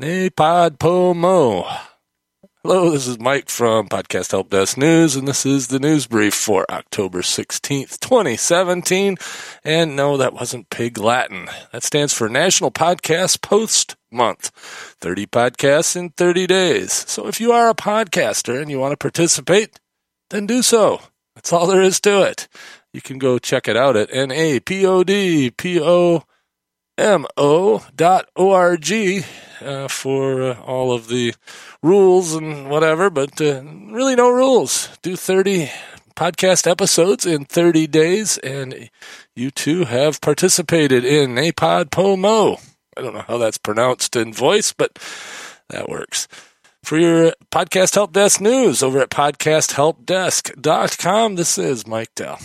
NaPodPoMo. Hello, this is Mike from Podcast Help Desk News, and this is the news brief for October 16th, 2017. And no, that wasn't Pig Latin. That stands for National Podcast Post Month. 30 podcasts in 30 days. So if you are a podcaster and you want to participate, then do so. That's all there is to it. You can go check it out at N-A-P-O-D-P-O mo.org uh, for uh, all of the rules and whatever, but uh, really no rules. Do 30 podcast episodes in 30 days, and you too have participated in NaPodPoMo. I don't know how that's pronounced in voice, but that works. For your podcast help desk news over at podcasthelpdesk.com, this is Mike Dell.